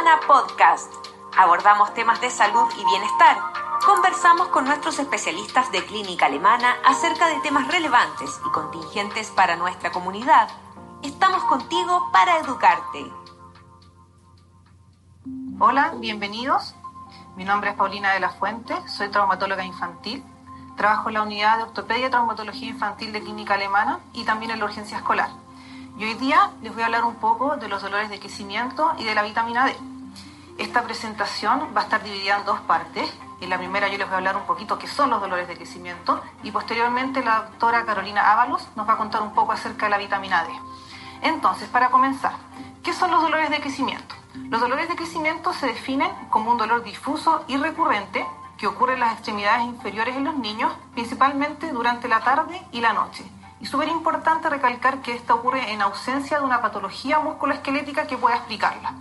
Alemana Podcast. Abordamos temas de salud y bienestar. Conversamos con nuestros especialistas de clínica alemana acerca de temas relevantes y contingentes para nuestra comunidad. Estamos contigo para educarte. Hola, bienvenidos. Mi nombre es Paulina de la Fuente, soy traumatóloga infantil. Trabajo en la unidad de ortopedia y traumatología infantil de clínica alemana y también en la urgencia escolar. Y hoy día les voy a hablar un poco de los dolores de crecimiento y de la vitamina D. Esta presentación va a estar dividida en dos partes. En la primera yo les voy a hablar un poquito qué son los dolores de crecimiento y posteriormente la doctora Carolina Ábalos nos va a contar un poco acerca de la vitamina D. Entonces, para comenzar, ¿qué son los dolores de crecimiento? Los dolores de crecimiento se definen como un dolor difuso y recurrente que ocurre en las extremidades inferiores en los niños, principalmente durante la tarde y la noche y súper importante recalcar que esto ocurre en ausencia de una patología musculoesquelética que pueda explicarla.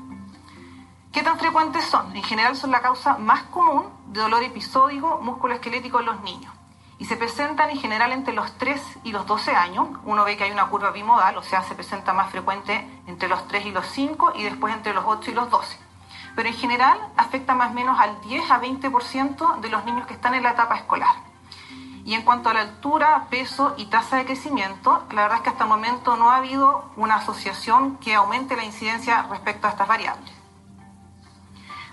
¿Qué tan frecuentes son? En general son la causa más común de dolor episódico musculoesquelético en los niños y se presentan en general entre los 3 y los 12 años. Uno ve que hay una curva bimodal, o sea, se presenta más frecuente entre los 3 y los 5 y después entre los 8 y los 12. Pero en general afecta más o menos al 10 a 20% de los niños que están en la etapa escolar. Y en cuanto a la altura, peso y tasa de crecimiento, la verdad es que hasta el momento no ha habido una asociación que aumente la incidencia respecto a estas variables.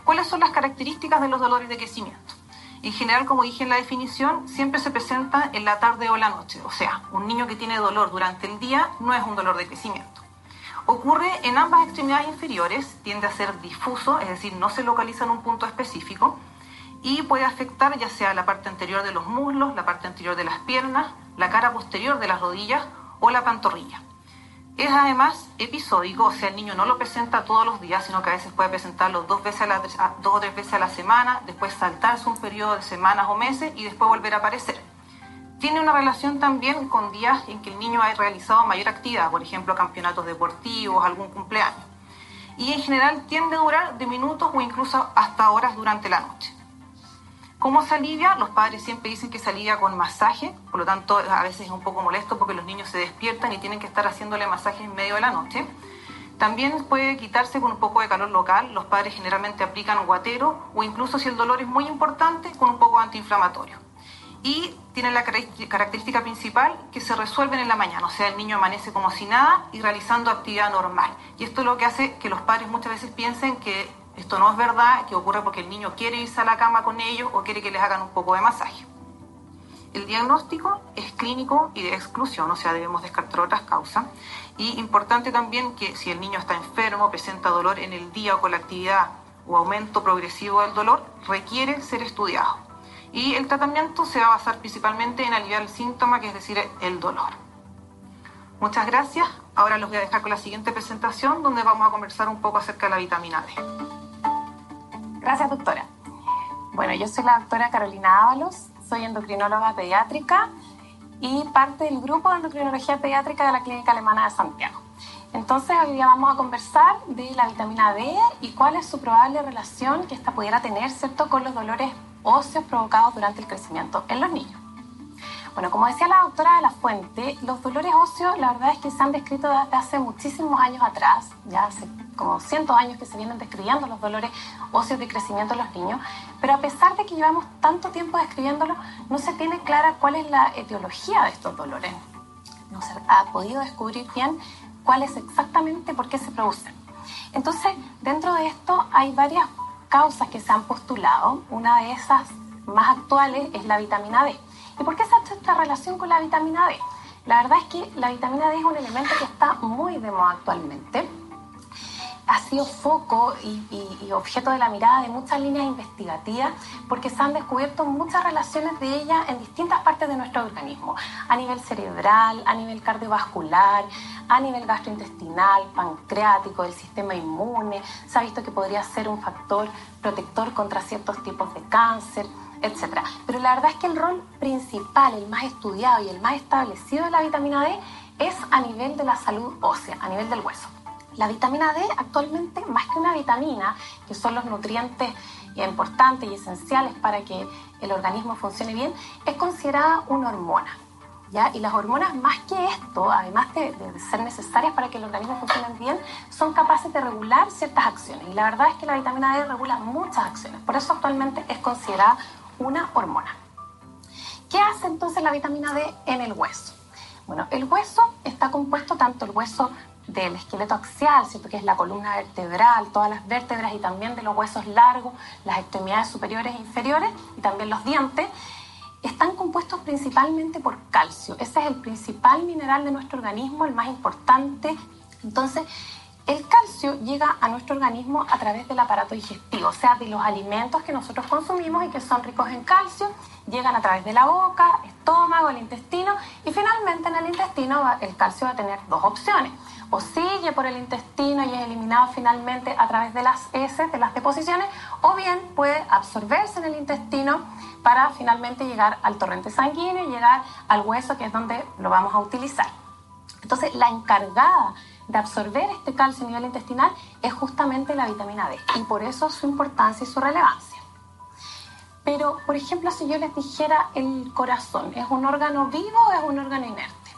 ¿Cuáles son las características de los dolores de crecimiento? En general, como dije en la definición, siempre se presenta en la tarde o la noche. O sea, un niño que tiene dolor durante el día no es un dolor de crecimiento. Ocurre en ambas extremidades inferiores, tiende a ser difuso, es decir, no se localiza en un punto específico, y puede afectar ya sea la parte anterior de los muslos, la parte anterior de las piernas, la cara posterior de las rodillas o la pantorrilla. Es además episódico, o sea, el niño no lo presenta todos los días, sino que a veces puede presentarlo dos, veces a la, dos o tres veces a la semana, después saltarse un periodo de semanas o meses y después volver a aparecer. Tiene una relación también con días en que el niño ha realizado mayor actividad, por ejemplo, campeonatos deportivos, algún cumpleaños. Y en general tiende a durar de minutos o incluso hasta horas durante la noche. ¿Cómo se alivia? Los padres siempre dicen que se alivia con masaje, por lo tanto a veces es un poco molesto porque los niños se despiertan y tienen que estar haciéndole masaje en medio de la noche. También puede quitarse con un poco de calor local, los padres generalmente aplican guatero o incluso si el dolor es muy importante con un poco antiinflamatorio. Y tiene la característica principal que se resuelven en la mañana, o sea, el niño amanece como si nada y realizando actividad normal. Y esto es lo que hace que los padres muchas veces piensen que esto no es verdad, que ocurre porque el niño quiere irse a la cama con ellos o quiere que les hagan un poco de masaje. El diagnóstico es clínico y de exclusión, o sea, debemos descartar otras causas. Y importante también que si el niño está enfermo, presenta dolor en el día o con la actividad o aumento progresivo del dolor, requiere ser estudiado. Y el tratamiento se va a basar principalmente en aliviar el síntoma, que es decir, el dolor. Muchas gracias. Ahora los voy a dejar con la siguiente presentación, donde vamos a conversar un poco acerca de la vitamina D. Gracias, doctora. Bueno, yo soy la doctora Carolina Ábalos, soy endocrinóloga pediátrica y parte del grupo de endocrinología pediátrica de la Clínica Alemana de Santiago. Entonces, hoy día vamos a conversar de la vitamina D y cuál es su probable relación que esta pudiera tener, ¿cierto?, con los dolores óseos provocados durante el crecimiento en los niños. Bueno, como decía la doctora de la Fuente, los dolores óseos la verdad es que se han descrito desde hace muchísimos años atrás, ya hace como cientos años que se vienen describiendo los dolores óseos de crecimiento en los niños, pero a pesar de que llevamos tanto tiempo describiéndolos, no se tiene clara cuál es la etiología de estos dolores. No se ha podido descubrir bien cuál es exactamente por qué se producen. Entonces, dentro de esto hay varias causas que se han postulado. Una de esas más actuales es la vitamina D. ¿Y por qué se ha hecho esta relación con la vitamina D? La verdad es que la vitamina D es un elemento que está muy de moda actualmente. Ha sido foco y, objeto de la mirada de muchas líneas investigativas porque se han descubierto muchas relaciones de ella en distintas partes de nuestro organismo, a nivel cerebral, a nivel cardiovascular, a nivel gastrointestinal, pancreático, del sistema inmune. Se ha visto que podría ser un factor protector contra ciertos tipos de cáncer etc. Pero la verdad es que el rol principal, el más estudiado y el más establecido de la vitamina D es a nivel de la salud ósea, a nivel del hueso. La vitamina D actualmente, más que una vitamina, que son los nutrientes importantes y esenciales para que el organismo funcione bien, es considerada una hormona. ¿ya? Y las hormonas, más que esto, además de, de, ser necesarias para que el organismo funcione bien, son capaces de regular ciertas acciones. Y la verdad es que la vitamina D regula muchas acciones. Por eso actualmente es considerada una hormona. ¿Qué hace entonces la vitamina D en el hueso? Bueno, el hueso está compuesto tanto el hueso del esqueleto axial, ¿cierto? que es la columna vertebral, todas las vértebras y también de los huesos largos, las extremidades superiores e inferiores y también los dientes, están compuestos principalmente por calcio. Ese es el principal mineral de nuestro organismo, el más importante. Entonces, el calcio llega a nuestro organismo a través del aparato digestivo, o sea, de los alimentos que nosotros consumimos y que son ricos en calcio, llegan a través de la boca, estómago, el intestino y finalmente en el intestino el calcio va a tener dos opciones. O sigue por el intestino y es eliminado finalmente a través de las heces, de las deposiciones, o bien puede absorberse en el intestino para finalmente llegar al torrente sanguíneo y llegar al hueso, que es donde lo vamos a utilizar. Entonces, la encargada de absorber este calcio a nivel intestinal es justamente la vitamina D y por eso su importancia y su relevancia. Pero, por ejemplo, si yo les dijera el corazón, ¿es un órgano vivo o es un órgano inerte?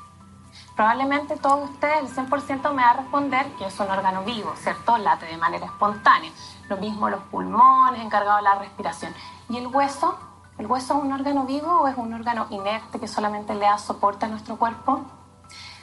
Probablemente todos ustedes, el 100% me va a responder que es un órgano vivo, ¿cierto? Late de manera espontánea. Lo mismo los pulmones, encargado de la respiración. ¿Y el hueso? ¿El hueso es un órgano vivo o es un órgano inerte que solamente le da soporte a nuestro cuerpo?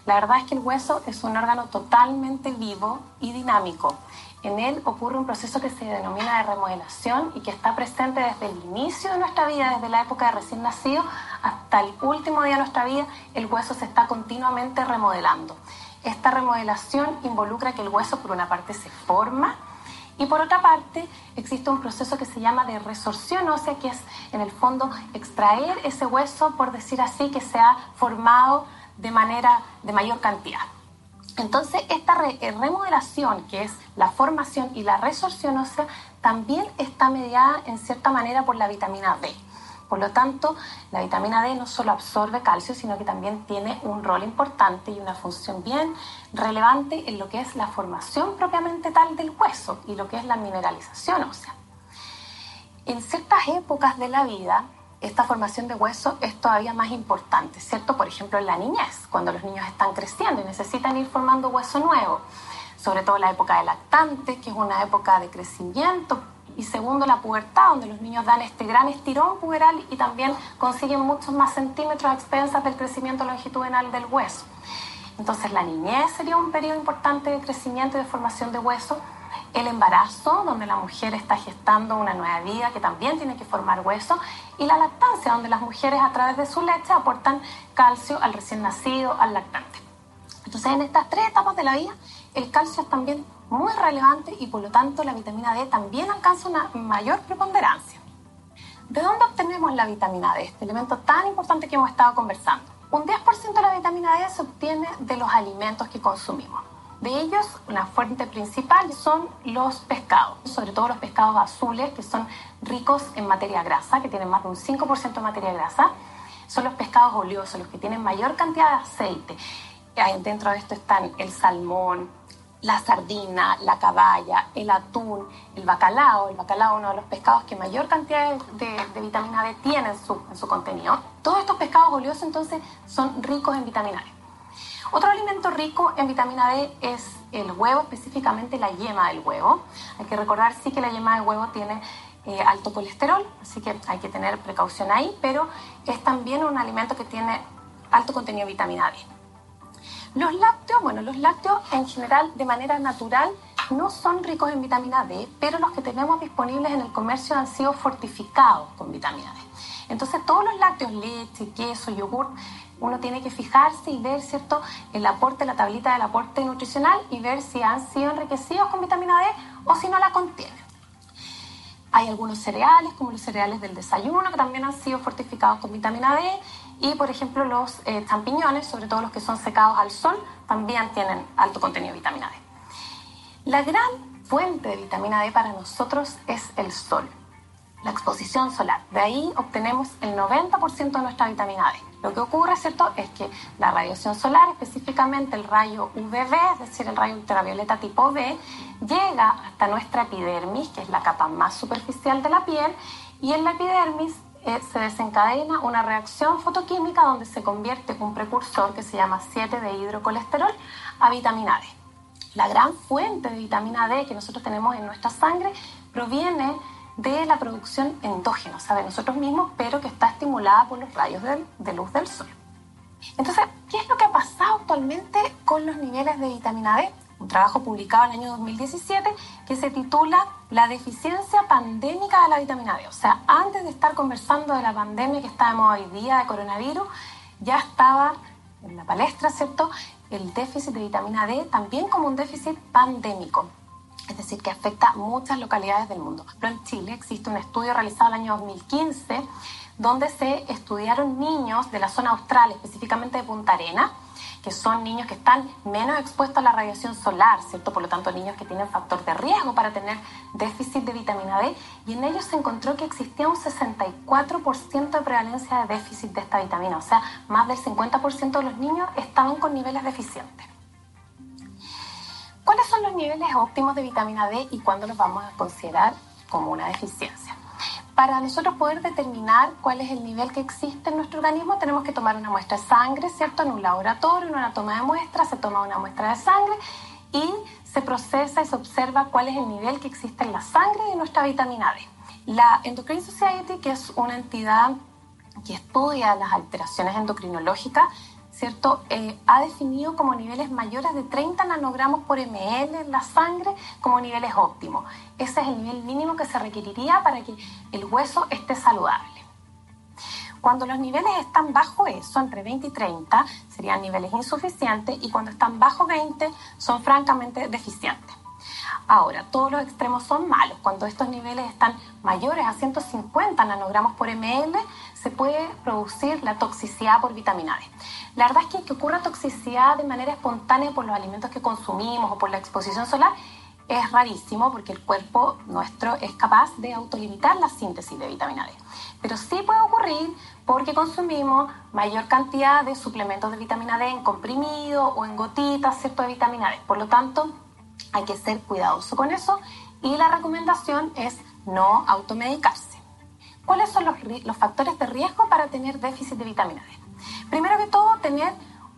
La verdad es que el hueso es un órgano totalmente vivo y dinámico. En él ocurre un proceso que se denomina de remodelación y que está presente desde el inicio de nuestra vida, desde la época de recién nacido hasta el último día de nuestra vida, el hueso se está continuamente remodelando. Esta remodelación involucra que el hueso por una parte se forma y por otra parte existe un proceso que se llama de resorción ósea, que es en el fondo extraer ese hueso, por decir así, que se ha formado de manera de mayor cantidad. Entonces, esta eh, remodelación, que es la formación y la resorción ósea, también está mediada en cierta manera por la vitamina D. Por lo tanto, la vitamina D no solo absorbe calcio, sino que también tiene un rol importante y una función bien relevante en lo que es la formación propiamente tal del hueso y lo que es la mineralización ósea. En ciertas épocas de la vida, esta formación de hueso es todavía más importante, ¿cierto? Por ejemplo, en la niñez, cuando los niños están creciendo y necesitan ir formando hueso nuevo, sobre todo la época de lactante, que es una época de crecimiento, y segundo, la pubertad, donde los niños dan este gran estirón puberal y también consiguen muchos más centímetros a expensas del crecimiento longitudinal del hueso. Entonces, la niñez sería un periodo importante de crecimiento y de formación de hueso el embarazo, donde la mujer está gestando una nueva vida que también tiene que formar hueso, y la lactancia, donde las mujeres a través de su leche aportan calcio al recién nacido, al lactante. Entonces, en estas tres etapas de la vida, el calcio es también muy relevante y por lo tanto la vitamina D también alcanza una mayor preponderancia. ¿De dónde obtenemos la vitamina D, este elemento tan importante que hemos estado conversando? Un 10% de la vitamina D se obtiene de los alimentos que consumimos. De ellos, una fuente principal son los pescados, sobre todo los pescados azules, que son ricos en materia grasa, que tienen más de un 5% de materia grasa. Son los pescados oleosos, los que tienen mayor cantidad de aceite. Dentro de esto están el salmón, la sardina, la caballa, el atún, el bacalao. El bacalao es uno de los pescados que mayor cantidad de, vitamina D tiene en su, en su contenido. Todos estos pescados oleosos entonces son ricos en vitamina. Otro alimento rico en vitamina D es el huevo, específicamente la yema del huevo. Hay que recordar sí que la yema del huevo tiene eh, alto colesterol, así que hay que tener precaución ahí, pero es también un alimento que tiene alto contenido de vitamina D. Los lácteos, bueno, los lácteos en general de manera natural no son ricos en vitamina D, pero los que tenemos disponibles en el comercio han sido fortificados con vitamina D. Entonces todos los lácteos, leche, queso, yogur, uno tiene que fijarse y ver, ¿cierto?, el aporte, la tablita del aporte nutricional y ver si han sido enriquecidos con vitamina D o si no la contienen. Hay algunos cereales, como los cereales del desayuno, que también han sido fortificados con vitamina D. Y, por ejemplo, los eh, champiñones, sobre todo los que son secados al sol, también tienen alto contenido de vitamina D. La gran fuente de vitamina D para nosotros es el sol, la exposición solar. De ahí obtenemos el 90% de nuestra vitamina D. Lo que ocurre, ¿cierto?, es que la radiación solar, específicamente el rayo UVB, es decir, el rayo ultravioleta tipo B, llega hasta nuestra epidermis, que es la capa más superficial de la piel, y en la epidermis eh, se desencadena una reacción fotoquímica donde se convierte un precursor que se llama 7 de hidrocolesterol a vitamina D. La gran fuente de vitamina D que nosotros tenemos en nuestra sangre proviene de la producción endógena, o sea, de nosotros mismos, pero que está estimulada por los rayos de luz del sol. Entonces, ¿qué es lo que ha pasado actualmente con los niveles de vitamina D? Un trabajo publicado en el año 2017 que se titula La deficiencia pandémica de la vitamina D. O sea, antes de estar conversando de la pandemia que estamos hoy día de coronavirus, ya estaba en la palestra, ¿cierto? El déficit de vitamina D también como un déficit pandémico es decir, que afecta a muchas localidades del mundo. Pero en Chile existe un estudio realizado en el año 2015 donde se estudiaron niños de la zona austral, específicamente de Punta Arena, que son niños que están menos expuestos a la radiación solar, ¿cierto? Por lo tanto, niños que tienen factor de riesgo para tener déficit de vitamina D, y en ellos se encontró que existía un 64% de prevalencia de déficit de esta vitamina, o sea, más del 50% de los niños estaban con niveles deficientes. ¿Cuáles son los niveles óptimos de vitamina D y cuándo los vamos a considerar como una deficiencia? Para nosotros poder determinar cuál es el nivel que existe en nuestro organismo, tenemos que tomar una muestra de sangre, ¿cierto? En un laboratorio, en una toma de muestra, se toma una muestra de sangre y se procesa y se observa cuál es el nivel que existe en la sangre de nuestra vitamina D. La Endocrine Society, que es una entidad que estudia las alteraciones endocrinológicas, ¿cierto? Eh, ha definido como niveles mayores de 30 nanogramos por ml en la sangre como niveles óptimos. Ese es el nivel mínimo que se requeriría para que el hueso esté saludable. Cuando los niveles están bajo eso, entre 20 y 30, serían niveles insuficientes y cuando están bajo 20 son francamente deficientes. Ahora, todos los extremos son malos. Cuando estos niveles están mayores a 150 nanogramos por ml, se puede producir la toxicidad por vitamina D. La verdad es que que ocurra toxicidad de manera espontánea por los alimentos que consumimos o por la exposición solar es rarísimo porque el cuerpo nuestro es capaz de autolimitar la síntesis de vitamina D. Pero sí puede ocurrir porque consumimos mayor cantidad de suplementos de vitamina D en comprimido o en gotitas, ¿cierto? De vitamina D. Por lo tanto, hay que ser cuidadoso con eso y la recomendación es no automedicarse. ¿Cuáles son los, factores de riesgo para tener déficit de vitamina D? Primero que todo, tener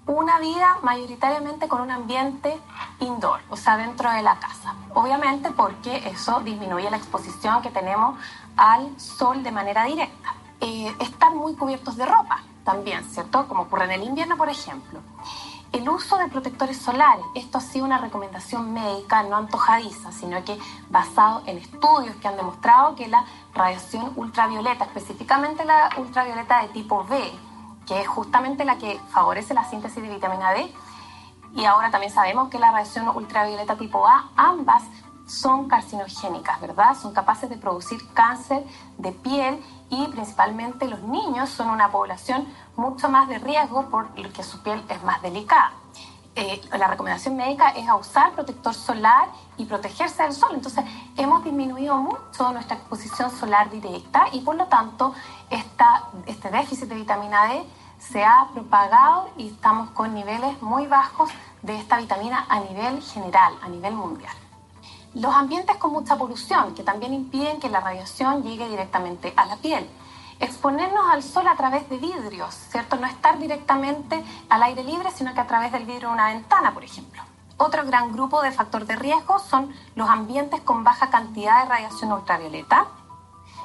una vida mayoritariamente con un ambiente indoor, o sea, dentro de la casa. Obviamente porque eso disminuye la exposición que tenemos al sol de manera directa. Eh, muy cubiertos de ropa también, ¿cierto? Como ocurre en el invierno, por ejemplo. El uso de protectores solares, esto ha sido una recomendación médica no antojadiza, sino que basado en estudios que han demostrado que la radiación ultravioleta, específicamente la ultravioleta de tipo B, que es justamente la que favorece la síntesis de vitamina D. Y ahora también sabemos que la radiación ultravioleta tipo A, ambas son carcinogénicas, ¿verdad? Son capaces de producir cáncer de piel y principalmente los niños son una población mucho más de riesgo porque su piel es más delicada. Eh, la recomendación médica es usar protector solar y protegerse del sol. Entonces, hemos disminuido mucho nuestra exposición solar directa y por lo tanto, este déficit de vitamina D se ha propagado y estamos con niveles muy bajos de esta vitamina a nivel general, a nivel mundial. Los ambientes con mucha polución, que también impiden que la radiación llegue directamente a la piel. Exponernos al sol a través de vidrios, ¿cierto? No estar directamente al aire libre, sino que a través del vidrio de una ventana, por ejemplo. Otro gran grupo de factor de riesgo son los ambientes con baja cantidad de radiación ultravioleta.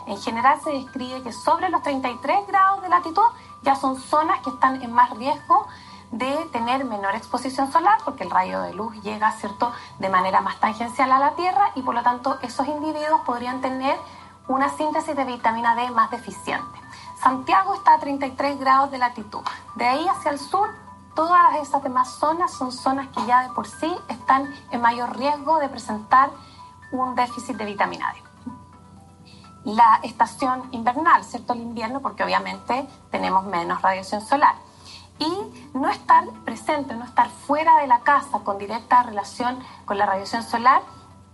En general se describe que sobre los 33 grados de latitud ya son zonas que están en más riesgo de tener menor exposición solar porque el rayo de luz llega cierto de manera más tangencial a la Tierra y por lo tanto esos individuos podrían tener una síntesis de vitamina D más deficiente. Santiago está a 33 grados de latitud. De ahí hacia el sur, todas esas demás zonas son zonas que ya de por sí están en mayor riesgo de presentar un déficit de vitamina D la estación invernal, ¿cierto? El invierno, porque obviamente tenemos menos radiación solar. Y no estar presente, no estar fuera de la casa con directa relación con la radiación solar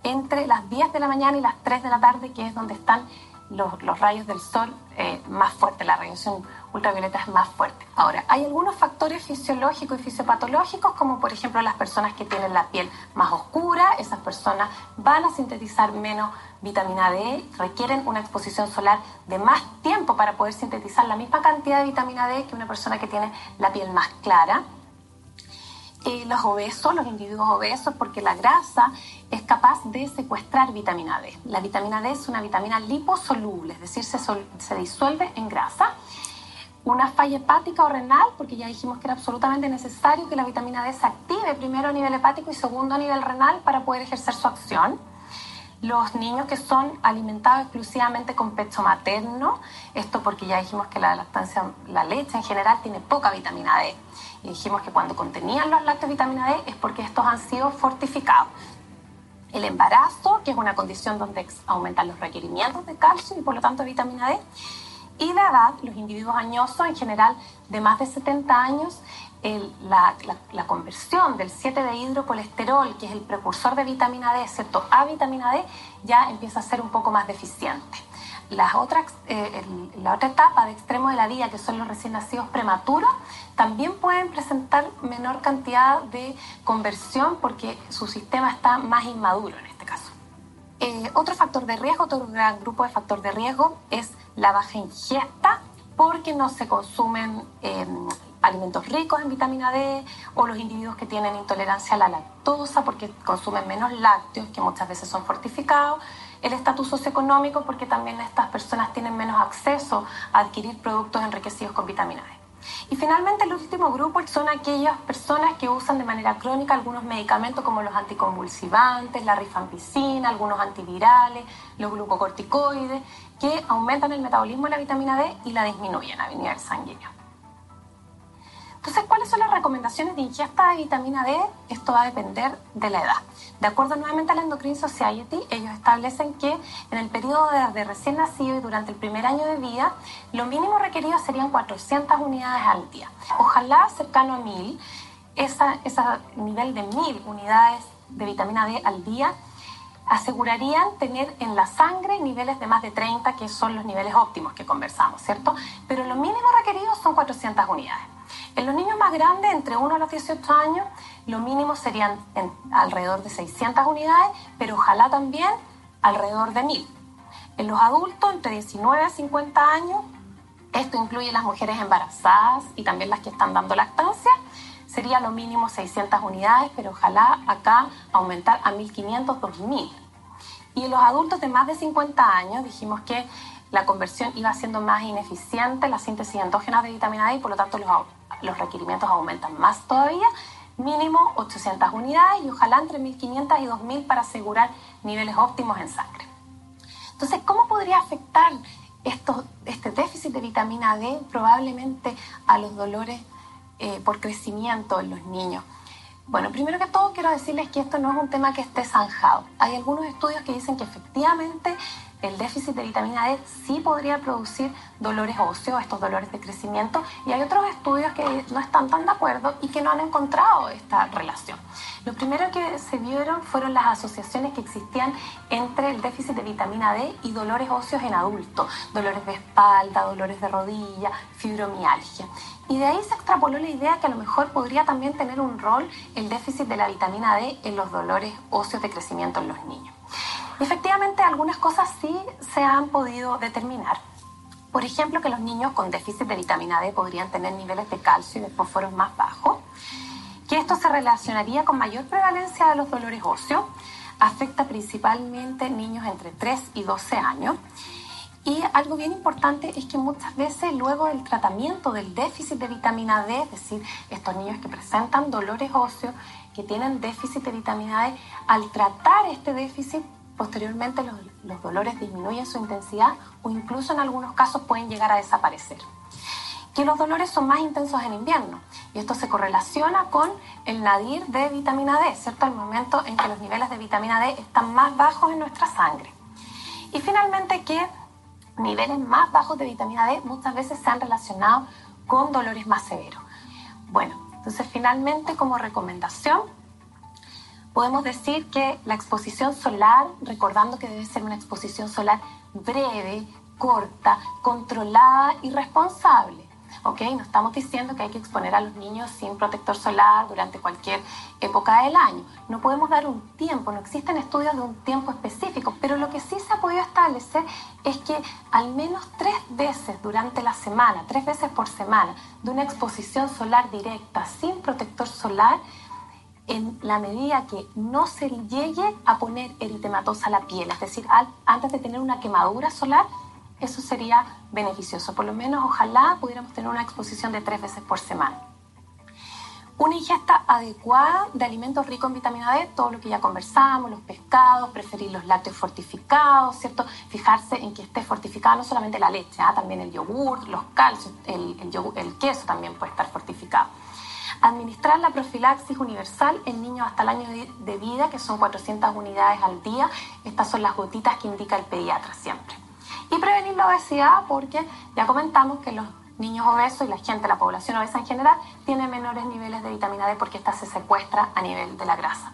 entre las 10 de la mañana y las 3 de la tarde, que es donde están los, rayos del sol eh, más fuertes, la radiación ultravioleta es más fuerte. Ahora, hay algunos factores fisiológicos y fisiopatológicos, como por ejemplo las personas que tienen la piel más oscura, esas personas van a sintetizar menos vitamina D, requieren una exposición solar de más tiempo para poder sintetizar la misma cantidad de vitamina D que una persona que tiene la piel más clara. Eh, los obesos, los individuos obesos, porque la grasa es capaz de secuestrar vitamina D. La vitamina D es una vitamina liposoluble, es decir, se, se disuelve en grasa. Una falla hepática o renal, porque ya dijimos que era absolutamente necesario que la vitamina D se active primero a nivel hepático y segundo a nivel renal para poder ejercer su acción los niños que son alimentados exclusivamente con pecho materno, esto porque ya dijimos que la lactancia, la leche en general tiene poca vitamina D. Y dijimos que cuando contenían los lácteos vitamina D es porque estos han sido fortificados. El embarazo, que es una condición donde aumentan los requerimientos de calcio y por lo tanto de vitamina D. Y la edad, los individuos añosos en general de más de 70 años la, conversión del 7 de hidrocolesterol, que es el precursor de vitamina D, excepto a vitamina D, ya empieza a ser un poco más deficiente. Las otras, eh, la otra etapa de extremo de la vida, que son los recién nacidos prematuros, también pueden presentar menor cantidad de conversión porque su sistema está más inmaduro en este caso. Eh, otro factor de riesgo, otro gran grupo de factor de riesgo es la baja ingesta porque no se consumen em, alimentos ricos en vitamina D o los individuos que tienen intolerancia a la lactosa porque consumen menos lácteos que muchas veces son fortificados, el estatus socioeconómico porque también estas personas tienen menos acceso a adquirir productos enriquecidos con vitamina D. Y finalmente el último grupo son aquellas personas que usan de manera crónica algunos medicamentos como los anticonvulsivantes, la rifampicina, algunos antivirales, los glucocorticoides, que aumentan el metabolismo de la vitamina D y la disminuyen a nivel sanguíneo. Entonces, ¿cuáles son las recomendaciones de ingesta de vitamina D? Esto va a depender de la edad. De acuerdo nuevamente a la Endocrine Society, ellos establecen que en el periodo de, recién nacido y durante el primer año de vida, lo mínimo requerido serían 400 unidades al día. Ojalá cercano a 1000, ese nivel de 1000 unidades de vitamina D al día asegurarían tener en la sangre niveles de más de 30, que son los niveles óptimos que conversamos, ¿cierto? Pero lo mínimo requerido son 400 unidades. En los niños más grandes, entre 1 a los 18 años, lo mínimo serían alrededor de 600 unidades, pero ojalá también alrededor de 1000. En los adultos, entre 19 a 50 años, esto incluye las mujeres embarazadas y también las que están dando lactancia, sería lo mínimo 600 unidades, pero ojalá acá aumentar a 1500, 2000. Y en los adultos de más de 50 años dijimos que la conversión iba siendo más ineficiente, la síntesis endógena de vitamina D y por lo tanto los, los requerimientos aumentan más todavía, mínimo 800 unidades y ojalá entre 1500 y 2000 para asegurar niveles óptimos en sangre. Entonces, ¿cómo podría afectar esto, este déficit de vitamina D probablemente a los dolores eh, por crecimiento en los niños? Bueno, primero que todo quiero decirles que esto no es un tema que esté zanjado. Hay algunos estudios que dicen que efectivamente el déficit de vitamina D sí podría producir dolores óseos, estos dolores de crecimiento, y hay otros estudios que no están tan de acuerdo y que no han encontrado esta relación. Lo primero que se vieron fueron las asociaciones que existían entre el déficit de vitamina D y dolores óseos en adultos, dolores de espalda, dolores de rodilla, fibromialgia. Y de ahí se extrapoló la idea que a lo mejor podría también tener un rol el déficit de la vitamina D en los dolores óseos de crecimiento en los niños. Efectivamente, algunas cosas sí se han podido determinar. Por ejemplo, que los niños con déficit de vitamina D podrían tener niveles de calcio y de fósforo más bajos, que esto se relacionaría con mayor prevalencia de los dolores óseos, afecta principalmente niños entre 3 y 12 años. Y algo bien importante es que muchas veces luego del tratamiento del déficit de vitamina D, es decir, estos niños que presentan dolores óseos, que tienen déficit de vitamina D, al tratar este déficit posteriormente los, dolores disminuyen su intensidad o incluso en algunos casos pueden llegar a desaparecer. Que los dolores son más intensos en invierno y esto se correlaciona con el nadir de vitamina D, ¿cierto? El momento en que los niveles de vitamina D están más bajos en nuestra sangre. Y finalmente que niveles más bajos de vitamina D muchas veces se han relacionado con dolores más severos. Bueno, entonces finalmente como recomendación podemos decir que la exposición solar, recordando que debe ser una exposición solar breve, corta, controlada y responsable. ¿ok? No estamos diciendo que hay que exponer a los niños sin protector solar durante cualquier época del año. No podemos dar un tiempo, no existen estudios de un tiempo específico, pero lo que sí se ha podido establecer es que al menos tres veces durante la semana, tres veces por semana, de una exposición solar directa sin protector solar, en la medida que no se llegue a poner eritematosa a la piel, es decir, antes de tener una quemadura solar, eso sería beneficioso. Por lo menos, ojalá pudiéramos tener una exposición de tres veces por semana. Una ingesta adecuada de alimentos ricos en vitamina D, todo lo que ya conversamos, los pescados, preferir los lácteos fortificados, ¿cierto? Fijarse en que esté fortificada no solamente la leche, ¿ah? también el yogur, los calcios, el, el queso también puede estar fortificado. Administrar la profilaxis universal en niños hasta el año de vida, que son 400 unidades al día. Estas son las gotitas que indica el pediatra siempre y prevenir la obesidad porque ya comentamos que los niños obesos y la gente, la población obesa en general, tiene menores niveles de vitamina D porque esta se secuestra a nivel de la grasa.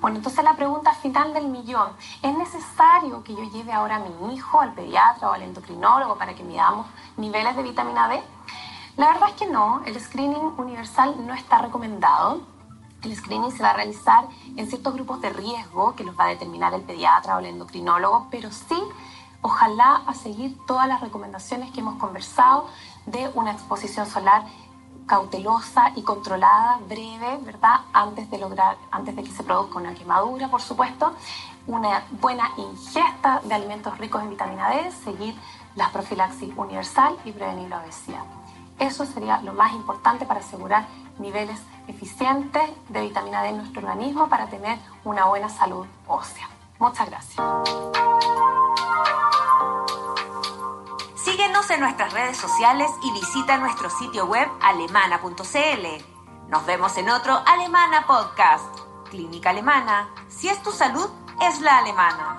Bueno, entonces la pregunta final del millón, ¿es necesario que yo lleve ahora a mi hijo al pediatra o al endocrinólogo para que midamos niveles de vitamina D? La verdad es que no, el screening universal no está recomendado. El screening se va a realizar en ciertos grupos de riesgo que los va a determinar el pediatra o el endocrinólogo, pero sí ojalá a seguir todas las recomendaciones que hemos conversado de una exposición solar cautelosa y controlada, breve, ¿verdad? Antes de lograr, antes de que se produzca una quemadura, por supuesto, una buena ingesta de alimentos ricos en vitamina D, seguir la profilaxis universal y prevenir la obesidad. Eso sería lo más importante para asegurar niveles eficientes de vitamina D en nuestro organismo para tener una buena salud ósea. Muchas gracias. Síguenos en nuestras redes sociales y visita nuestro sitio web alemana.cl. Nos vemos en otro Alemana Podcast. Clínica Alemana. Si es tu salud, es la alemana.